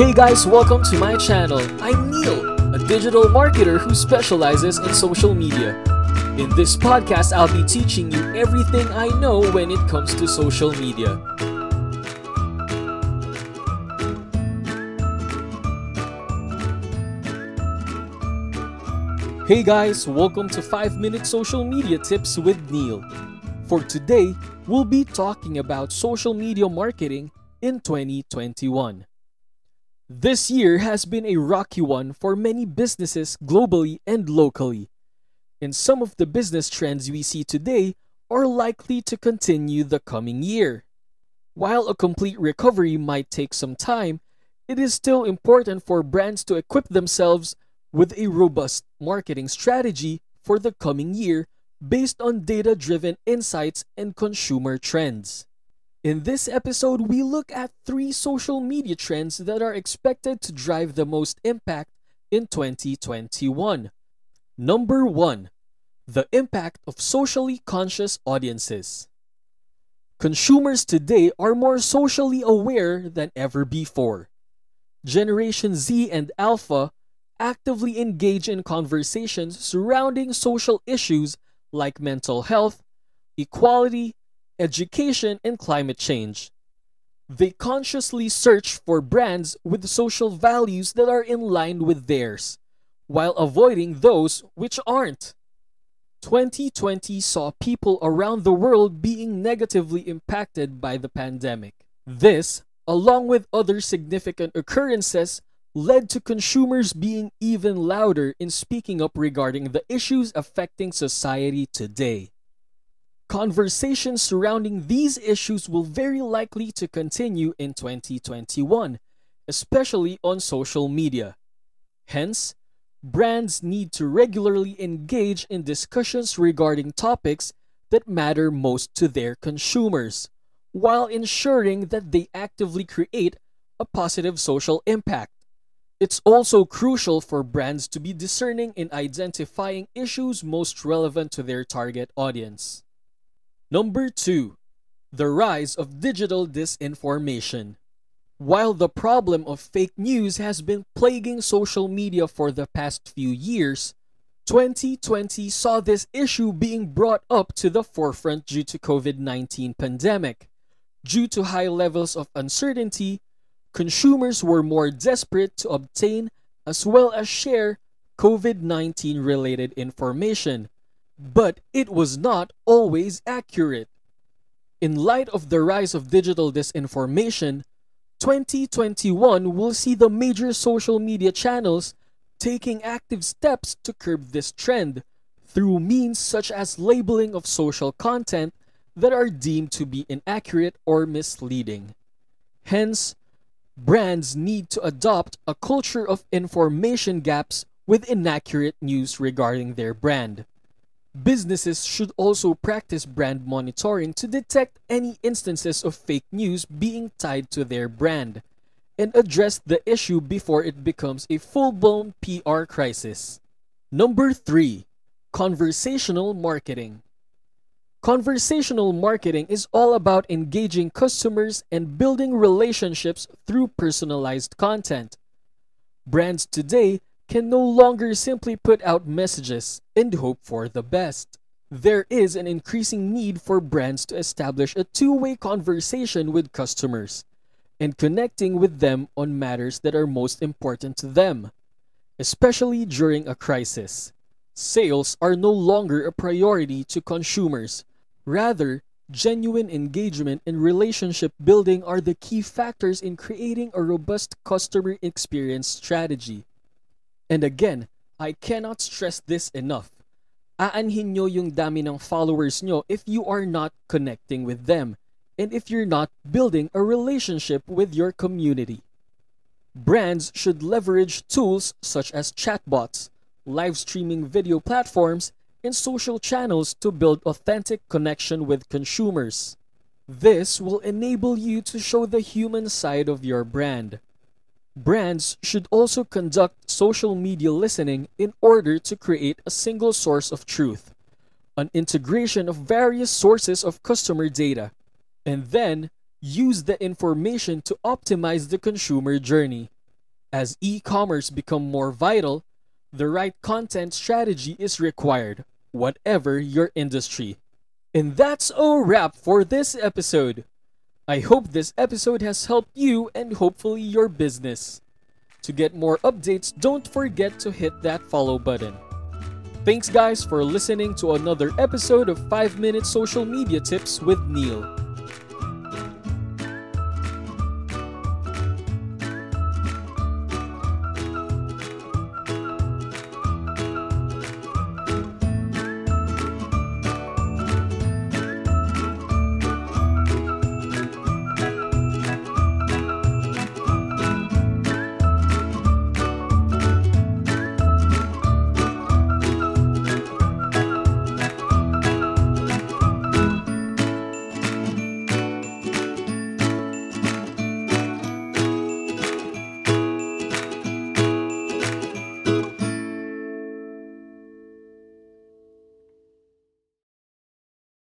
Hey guys, welcome to my channel. I'm Neil, a digital marketer who specializes in social media. In this podcast, I'll be teaching you everything I know when it comes to social media. Hey guys, welcome to 5 Minute Social Media Tips with Neil. For today, we'll be talking about social media marketing in 2021. This year has been a rocky one for many businesses globally and locally. And some of the business trends we see today are likely to continue the coming year. While a complete recovery might take some time, it is still important for brands to equip themselves with a robust marketing strategy for the coming year based on data driven insights and consumer trends. In this episode, we look at three social media trends that are expected to drive the most impact in 2021. Number 1 The impact of socially conscious audiences. Consumers today are more socially aware than ever before. Generation Z and Alpha actively engage in conversations surrounding social issues like mental health, equality, education, and climate change. They consciously search for brands with social values that are in line with theirs, while avoiding those which aren't. 2020 saw people around the world being negatively impacted by the pandemic. This, along with other significant occurrences, led to consumers being even louder in speaking up regarding the issues affecting society today. Conversations surrounding these issues will very likely to continue in 2021, especially on social media. Hence, brands need to regularly engage in discussions regarding topics that matter most to their consumers, while ensuring that they actively create a positive social impact. It's also crucial for brands to be discerning in identifying issues most relevant to their target audience. Number 2. The rise of digital disinformation. While the problem of fake news has been plaguing social media for the past few years, 2020 saw this issue being brought up to the forefront due to COVID-19 pandemic. Due to high levels of uncertainty, consumers were more desperate to obtain as well as share COVID 19 related information, but it was not always accurate. In light of the rise of digital disinformation, 2021 will see the major social media channels taking active steps to curb this trend through means such as labeling of social content that are deemed to be inaccurate or misleading. Hence, brands need to adopt a culture of information gaps with inaccurate news regarding their brand. Businesses should also practice brand monitoring to detect any instances of fake news being tied to their brand and address the issue before it becomes a full blown PR crisis. Number 3 Conversational Marketing Conversational marketing is all about engaging customers and building relationships through personalized content. Brands today can no longer simply put out messages and hope for the best. There is an increasing need for brands to establish a two way conversation with customers and connecting with them on matters that are most important to them, especially during a crisis. Sales are no longer a priority to consumers Rather, genuine engagement and relationship building are the key factors in creating a robust customer experience strategy. And again, I cannot stress this enough. Aanhin nyo yung dami ng followers nyo if you are not connecting with them and if you're not building a relationship with your community. Brands should leverage tools such as chatbots, live streaming video platforms, and social channels to build authentic connection with consumers. This will enable you to show the human side of your brand. Brands should also conduct social media listening in order to create a single source of truth, an integration of various sources of customer data, and then use the information to optimize the consumer journey. As e commerce become more vital, the right content strategy is required, whatever your industry. And that's a wrap for this episode. I hope this episode has helped you and hopefully your business. To get more updates, don't forget to hit that follow button. Thanks, guys, for listening to another episode of 5 Minute Social Media Tips with Neil.